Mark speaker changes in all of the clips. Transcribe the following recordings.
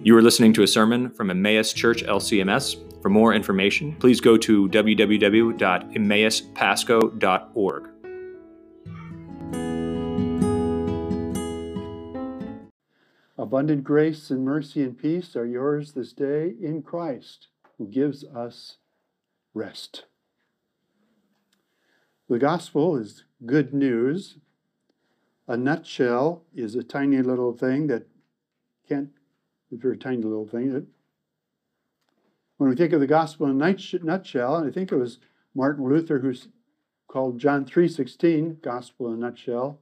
Speaker 1: You are listening to a sermon from Emmaus Church LCMS. For more information, please go to www.emmauspasco.org.
Speaker 2: Abundant grace and mercy and peace are yours this day in Christ, who gives us rest. The gospel is good news. A nutshell is a tiny little thing that can't a very tiny little thing. That when we think of the gospel in a nutshell, and I think it was Martin Luther who's called John 3:16 gospel in a nutshell.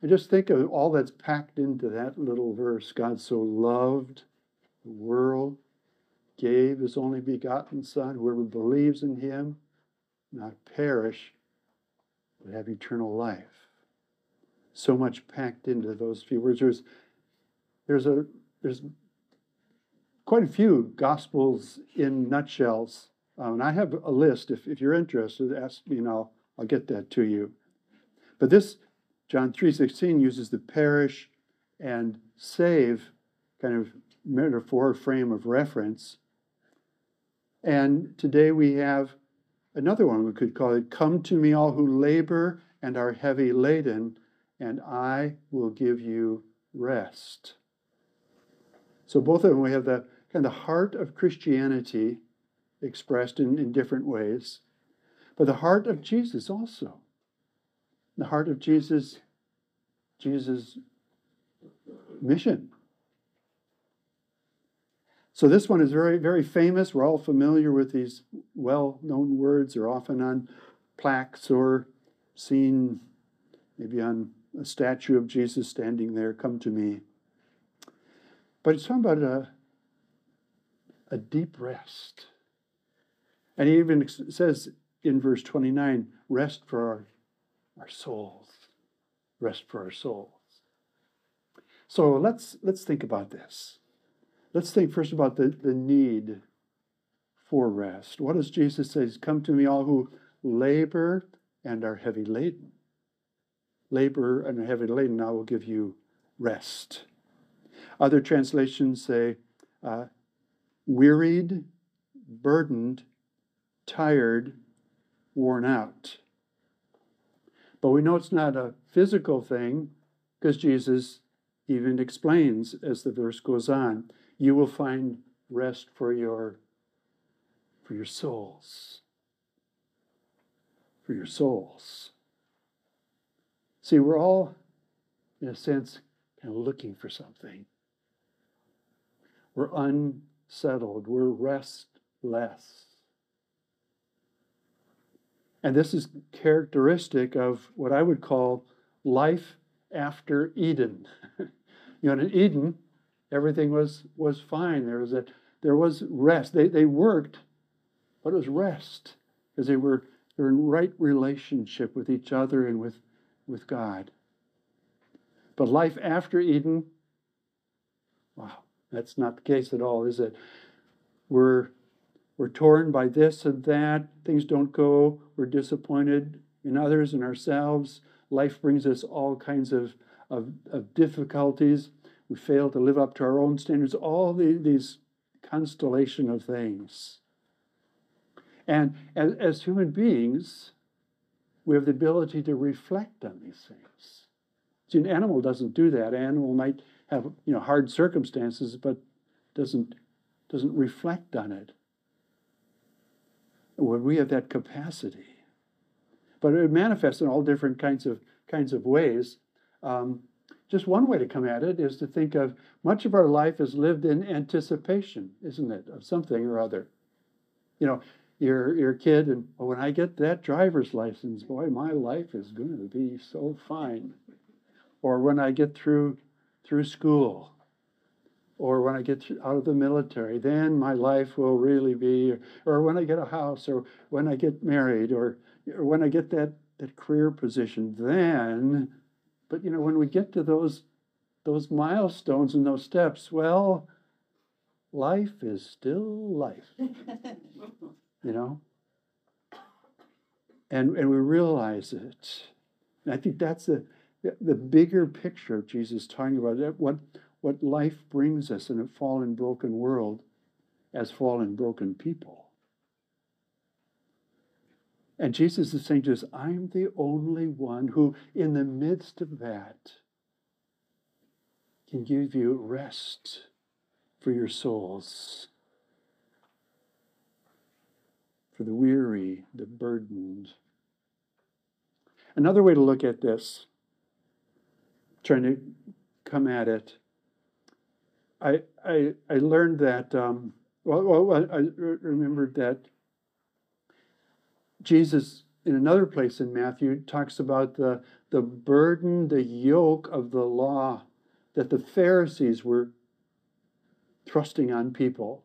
Speaker 2: And just think of all that's packed into that little verse. God so loved the world, gave his only begotten Son, whoever believes in him, not perish, but have eternal life. So much packed into those few words. There's, there's a there's quite a few gospels in nutshells. Um, and I have a list. If, if you're interested, ask me and I'll, I'll get that to you. But this, John 3.16, uses the perish and save kind of metaphor frame of reference. And today we have another one we could call it Come to me, all who labor and are heavy laden, and I will give you rest. So both of them we have the of the heart of Christianity expressed in, in different ways, but the heart of Jesus also. The heart of Jesus, Jesus' mission. So this one is very, very famous. We're all familiar with these well-known words. They're often on plaques or seen maybe on a statue of Jesus standing there, come to me. But it's talking about a, a deep rest. And he even says in verse 29 rest for our, our souls. Rest for our souls. So let's, let's think about this. Let's think first about the, the need for rest. What does Jesus say? Come to me, all who labor and are heavy laden. Labor and are heavy laden, I will give you rest. Other translations say, uh, wearied, burdened, tired, worn out. But we know it's not a physical thing because Jesus even explains as the verse goes on, you will find rest for your for your souls. For your souls. See, we're all, in a sense, kind of looking for something. We're un settled. We're restless. And this is characteristic of what I would call life after Eden. you know, in Eden, everything was, was fine. There was a there was rest. They, they worked, but it was rest because they were, they were in right relationship with each other and with, with God. But life after Eden, wow, that's not the case at all, is it? We're, we're torn by this and that. Things don't go. We're disappointed in others and ourselves. Life brings us all kinds of, of, of difficulties. We fail to live up to our own standards. All the, these constellation of things. And as, as human beings, we have the ability to reflect on these things. See, an animal doesn't do that. An animal might have you know hard circumstances, but doesn't doesn't reflect on it. When we have that capacity, but it manifests in all different kinds of kinds of ways. Um, just one way to come at it is to think of much of our life is lived in anticipation, isn't it, of something or other. You know, you're, you're kid, and well, when I get that driver's license, boy, my life is going to be so fine. Or when I get through through school or when I get out of the military, then my life will really be, or when I get a house, or when I get married, or, or when I get that, that career position, then, but you know, when we get to those, those milestones and those steps, well, life is still life, you know? And, and we realize it. And I think that's the, the bigger picture of Jesus talking about. What, what life brings us in a fallen, broken world as fallen, broken people. And Jesus is saying to us, I'm the only one who, in the midst of that, can give you rest for your souls, for the weary, the burdened. Another way to look at this, trying to come at it, I, I, I learned that, um, well, well, I remembered that Jesus, in another place in Matthew, talks about the, the burden, the yoke of the law that the Pharisees were thrusting on people.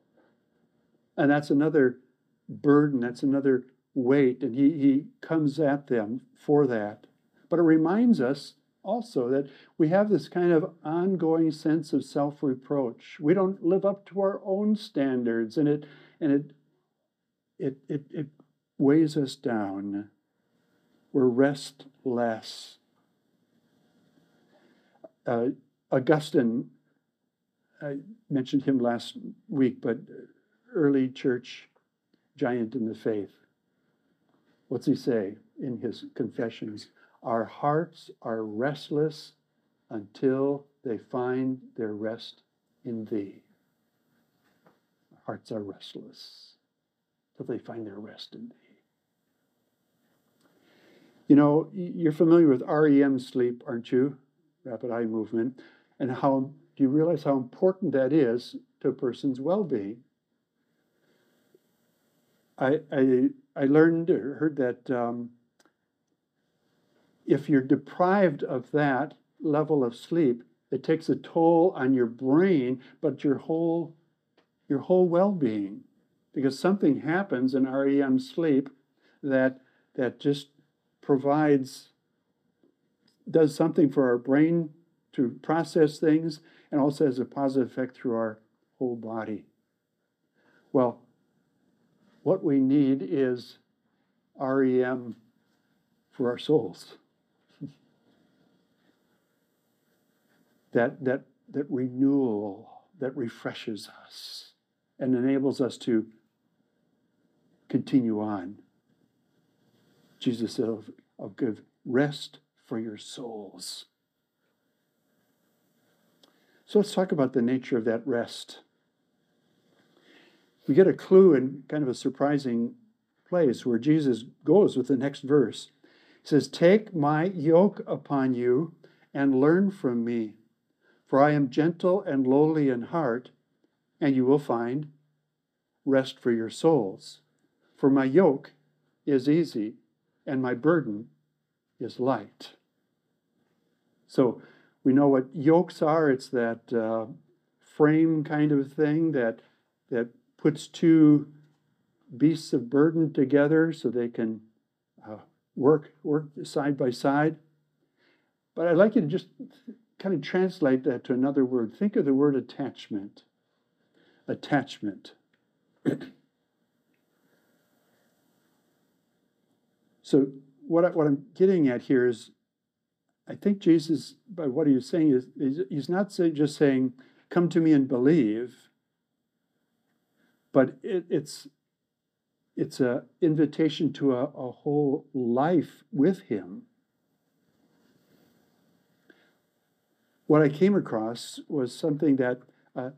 Speaker 2: And that's another burden, that's another weight, and he, he comes at them for that. But it reminds us also that we have this kind of ongoing sense of self-reproach. We don't live up to our own standards, and it and it it it, it weighs us down. We're restless. Uh, Augustine, I mentioned him last week, but early church giant in the faith. What's he say in his confessions? Our hearts are restless until they find their rest in thee. Our hearts are restless until they find their rest in thee. You know, you're familiar with REM sleep, aren't you? Rapid eye movement. And how do you realize how important that is to a person's well being? I, I, I learned or heard that um, if you're deprived of that level of sleep, it takes a toll on your brain, but your whole your whole well-being, because something happens in REM sleep that that just provides does something for our brain to process things and also has a positive effect through our whole body. Well, what we need is REM for our souls. That, that, that renewal that refreshes us and enables us to continue on. Jesus said, I'll give rest for your souls. So let's talk about the nature of that rest. We get a clue in kind of a surprising place where Jesus goes with the next verse. He says, Take my yoke upon you and learn from me, for I am gentle and lowly in heart, and you will find rest for your souls. For my yoke is easy and my burden is light. So we know what yokes are. It's that uh, frame kind of thing that that puts two beasts of burden together so they can uh, work work side by side. But I'd like you to just kind of translate that to another word. Think of the word attachment. Attachment. so what, I, what I'm getting at here is I think Jesus, by what he's saying, is, is he's not say, just saying, come to me and believe, but it, it's it's an invitation to a, a whole life with him. What I came across was something that uh,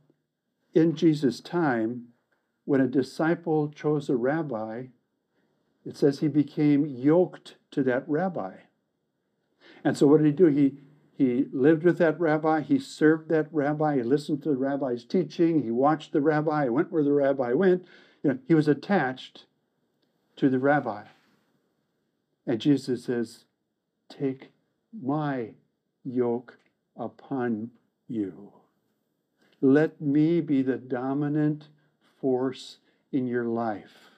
Speaker 2: in Jesus' time, when a disciple chose a rabbi, it says he became yoked to that rabbi. And so what did he do? He he lived with that rabbi, he served that rabbi, he listened to the rabbi's teaching, he watched the rabbi, went where the rabbi went. You know, he was attached to the rabbi. And Jesus says, Take my yoke upon you. Let me be the dominant force in your life,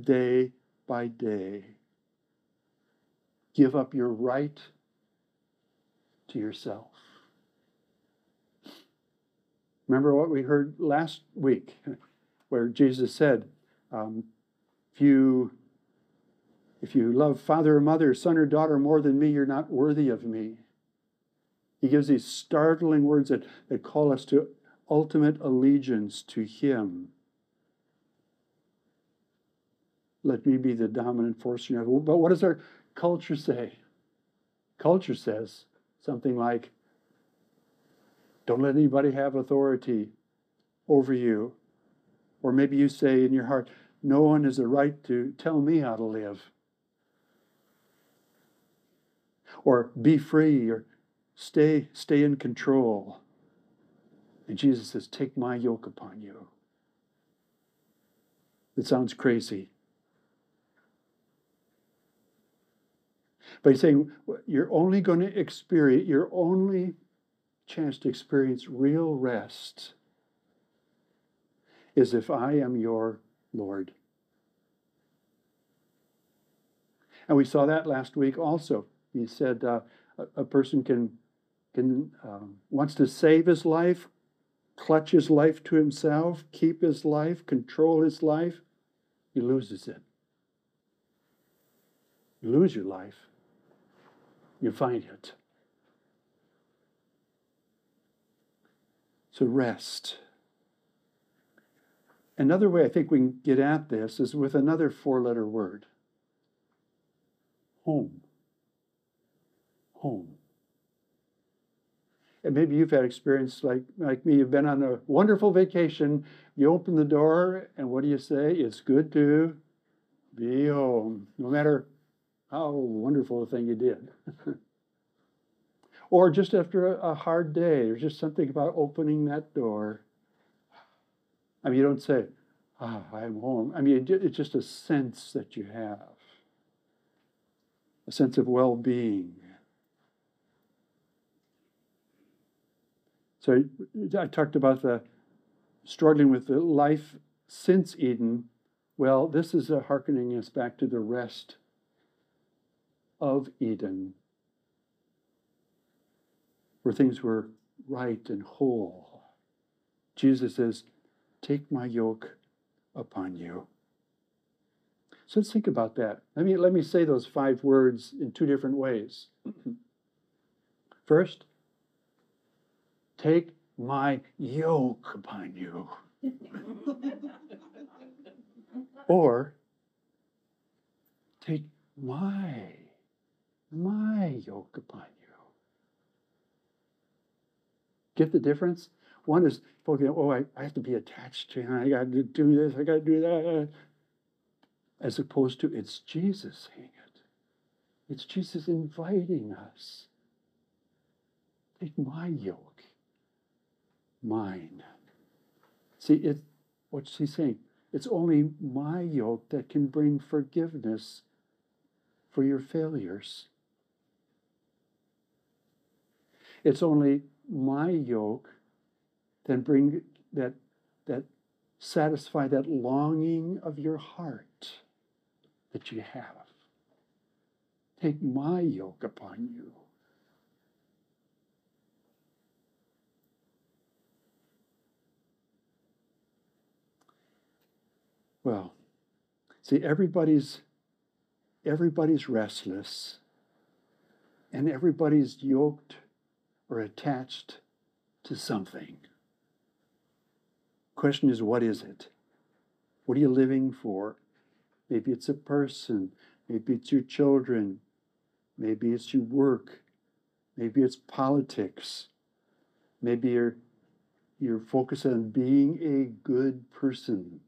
Speaker 2: day by day. Give up your right to yourself. Remember what we heard last week, where Jesus said, um, if you if you love father or mother, son or daughter more than me, you're not worthy of me. He gives these startling words that, that call us to ultimate allegiance to Him. Let me be the dominant force in your life. But what does our culture say? Culture says something like, don't let anybody have authority over you. Or maybe you say in your heart, no one has a right to tell me how to live. Or be free, or stay, stay in control. And Jesus says, Take my yoke upon you. It sounds crazy. But he's saying you're only going to experience, your only chance to experience real rest is if I am your Lord. And we saw that last week also. He said uh, a, a, person can, can um, wants to save his life, clutch his life to himself, keep his life, control his life. He loses it. You lose your life, you find it. So rest. Another way I think we can get at this is with another four letter word home. Home. And maybe you've had experience like, like me. You've been on a wonderful vacation. You open the door, and what do you say? It's good to be home, no matter how wonderful the thing you did. or just after a, a hard day, there's just something about opening that door I mean, you don't say, ah, oh, I'm home. I mean, it's just a sense that you have, a sense of well being. So I talked about the struggling with the life since Eden. Well, this is hearkening us back to the rest of Eden, where things were right and whole. Jesus says, Take my yoke upon you. So let's think about that. Let me, let me say those five words in two different ways. First, take my yoke upon you. or take my, my yoke upon you. Get the difference? One is focusing, oh, I, I have to be attached to him. I got to do this. I got to do that. As opposed to it's Jesus saying it. It's Jesus inviting us. Take my yoke, mine. See, it, what's he saying? It's only my yoke that can bring forgiveness for your failures. It's only my yoke then bring that that satisfy that longing of your heart that you have. Take my yoke upon you. Well, see everybody's everybody's restless and everybody's yoked or attached to something. Question is, what is it? What are you living for? Maybe it's a person. Maybe it's your children. Maybe it's your work. Maybe it's politics. Maybe you're, you're focused on being a good person.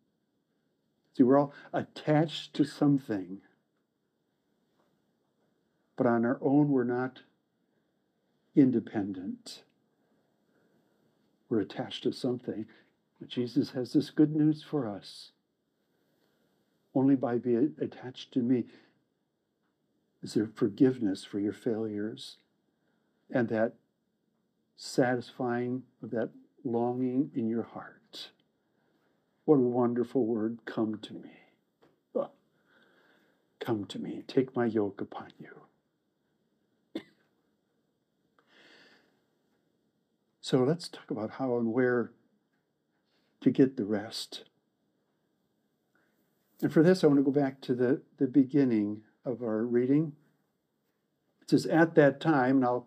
Speaker 2: See, we're all attached to something. But on our own, we're not independent. We're attached to something. But Jesus has this good news for us. Only by being attached to me is there forgiveness for your failures and that satisfying of that longing in your heart. What a wonderful word, come to me. Come to me, take my yoke upon you. So let's talk about how and where to get the rest. And for this, I want to go back to the, the beginning of our reading. It says, At that time, and I'll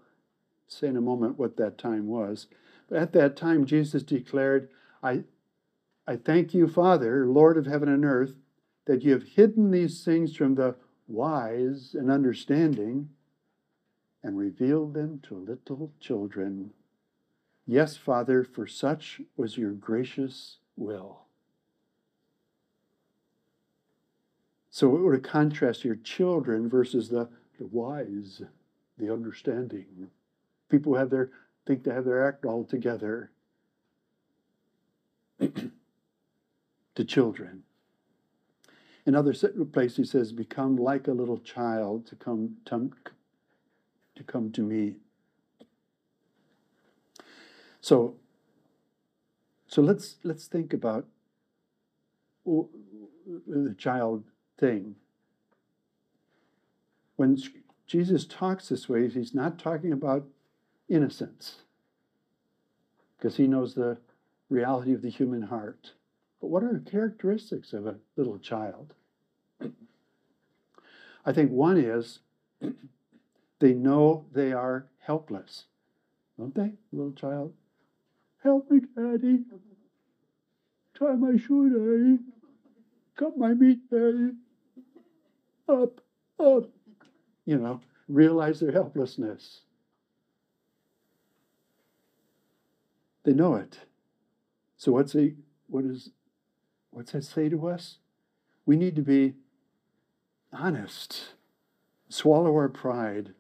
Speaker 2: say in a moment what that time was. But at that time, Jesus declared, I, I thank you, Father, Lord of heaven and earth, that you have hidden these things from the wise and understanding and revealed them to little children. Yes, Father, for such was your gracious will. So, what a contrast your children versus the, the wise, the understanding. People have their think they have their act all together. to children. In other places, he says, "Become like a little child to come to, to come to me." So, so let's let's think about the child thing. When Jesus talks this way, he's not talking about innocence, because he knows the reality of the human heart. But what are the characteristics of a little child? I think one is they know they are helpless, don't they, little child? Help me, Daddy. Tie my shoe, Daddy. Cut my meat, Daddy. Up, up. You know, realize their helplessness. They know it. So what's he, what is what's that say to us? We need to be honest, swallow our pride,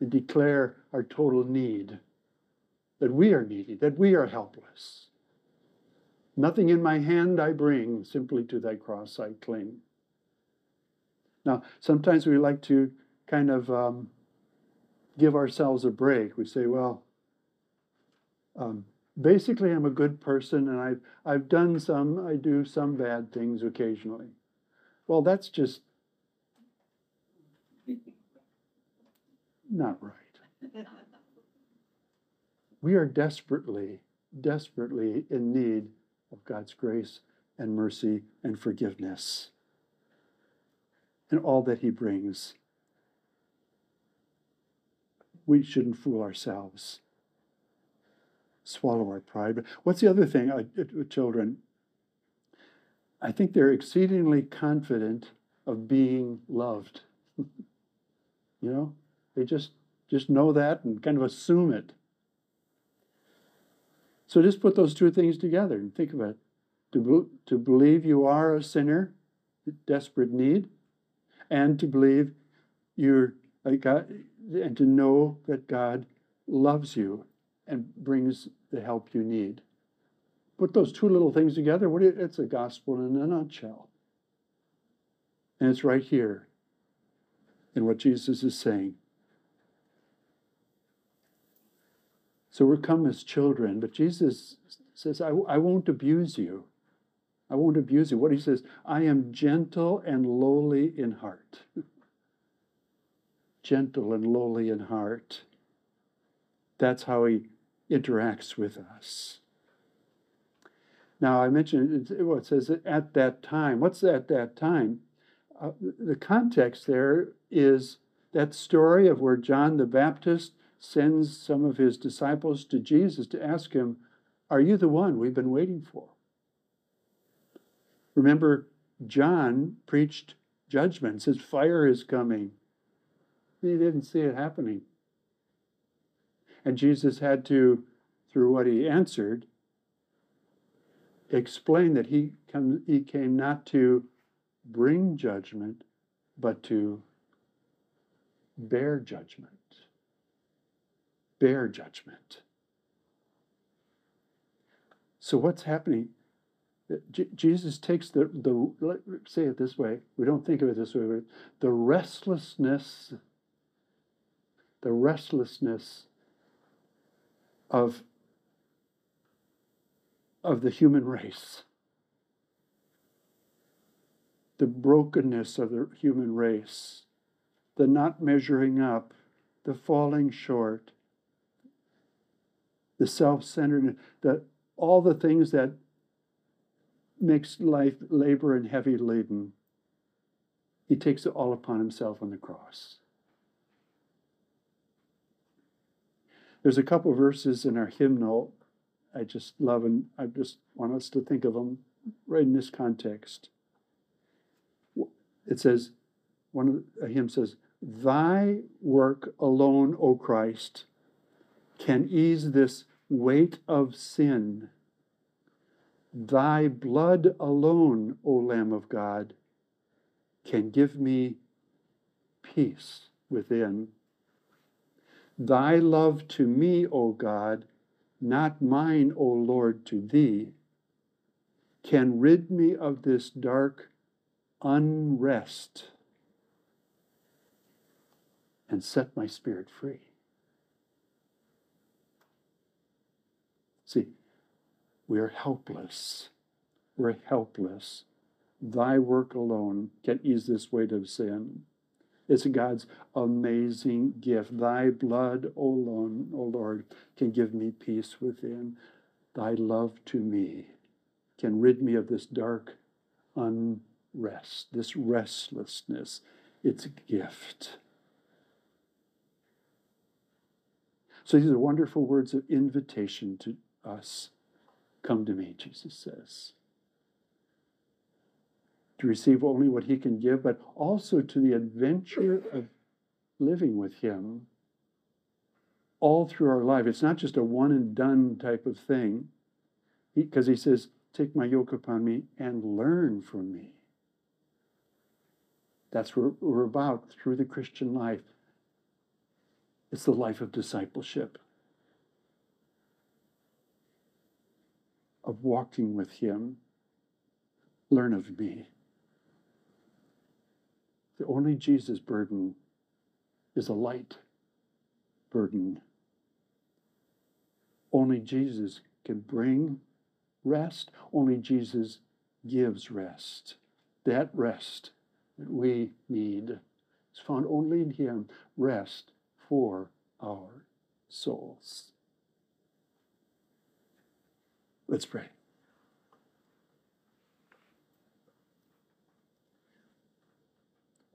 Speaker 2: and declare our total need that we are needy, that we are helpless. Nothing in my hand I bring, simply to thy cross I cling. Now, sometimes we like to kind of um, give ourselves a break. We say, well, um, basically, I'm a good person and I've, I've done some, I do some bad things occasionally. Well, that's just not right. We are desperately, desperately in need of God's grace and mercy and forgiveness and all that He brings. We shouldn't fool ourselves, swallow our pride. But what's the other thing uh, with children? I think they're exceedingly confident of being loved. you know, they just just know that and kind of assume it. So just put those two things together and think of it. To, to believe you are a sinner, desperate need, and to believe you're like God, and to know that God loves you and brings the help you need. Put those two little things together, what it's a gospel in a nutshell. And it's right here in what Jesus is saying. So we're come as children, but Jesus says, I, I won't abuse you. I won't abuse you. What he says, I am gentle and lowly in heart. gentle and lowly in heart. That's how he interacts with us. Now, I mentioned what it says at that time. What's at that time? Uh, the context there is that story of where John the Baptist sends some of his disciples to Jesus to ask him, Are you the one we've been waiting for? Remember, John preached judgment, says fire is coming. He didn't see it happening. And Jesus had to, through what he answered, explain that he, come, he came not to bring judgment, but to bear judgment bear judgment. So what's happening? J- Jesus takes the, the, let say it this way, we don't think of it this way, the restlessness, the restlessness of, of the human race, the brokenness of the human race, the not measuring up, the falling short, the self-centeredness, the all the things that makes life labor and heavy laden. He takes it all upon himself on the cross. There's a couple verses in our hymnal I just love and I just want us to think of them right in this context. It says, one of the, hymn says, Thy work alone, O Christ, can ease this weight of sin. Thy blood alone, O Lamb of God, can give me peace within. Thy love to me, O God, not mine, O Lord, to thee, can rid me of this dark unrest and set my spirit free. See, we are helpless. We're helpless. Thy work alone can ease this weight of sin. It's God's amazing gift. Thy blood, alone, o Lord, can give me peace within. Thy love to me can rid me of this dark unrest, this restlessness. It's a gift. So these are wonderful words of invitation to us. Come to me, Jesus says to receive only what He can give, but also to the adventure of living with Him all through our life. It's not just a one and done type of thing, because he, he says, Take my yoke upon me and learn from me. That's what we're about through the Christian life. It's the life of discipleship, of walking with Him. Learn of me. The only Jesus burden is a light burden. Only Jesus can bring rest. Only Jesus gives rest. That rest that we need is found only in Him. Rest for our souls. Let's pray.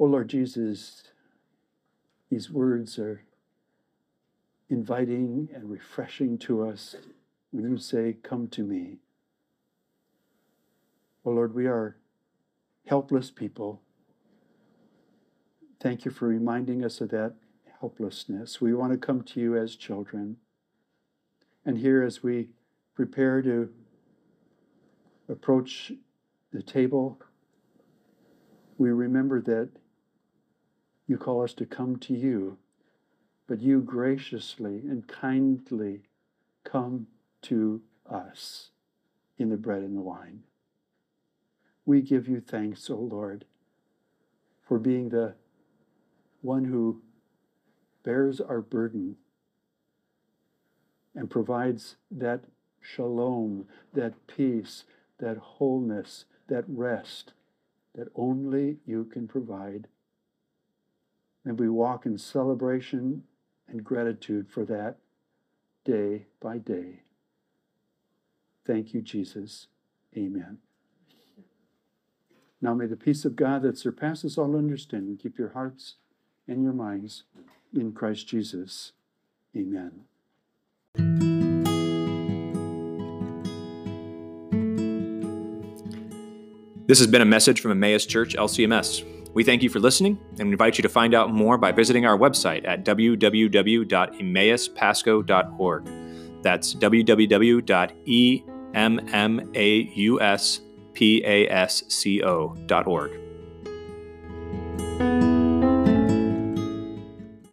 Speaker 2: Oh Lord Jesus, these words are inviting and refreshing to us when you say, Come to me. Oh Lord, we are helpless people. Thank you for reminding us of that helplessness. We want to come to you as children. And here, as we prepare to approach the table, we remember that you call us to come to you, but you graciously and kindly come to us in the bread and the wine. We give you thanks, O Lord, for being the one who bears our burden and provides that shalom, that peace, that wholeness, that rest that only you can provide and we walk in celebration and gratitude for that day by day. Thank you, Jesus. Amen. Now may the peace of God that surpasses all understanding keep your hearts and your minds in Christ Jesus. Amen.
Speaker 1: This has been a message from Emmaus Church LCMS. We thank you for listening and invite you to find out more by visiting our website at www.emmauspasco.org. That's www.emmauspasco.org.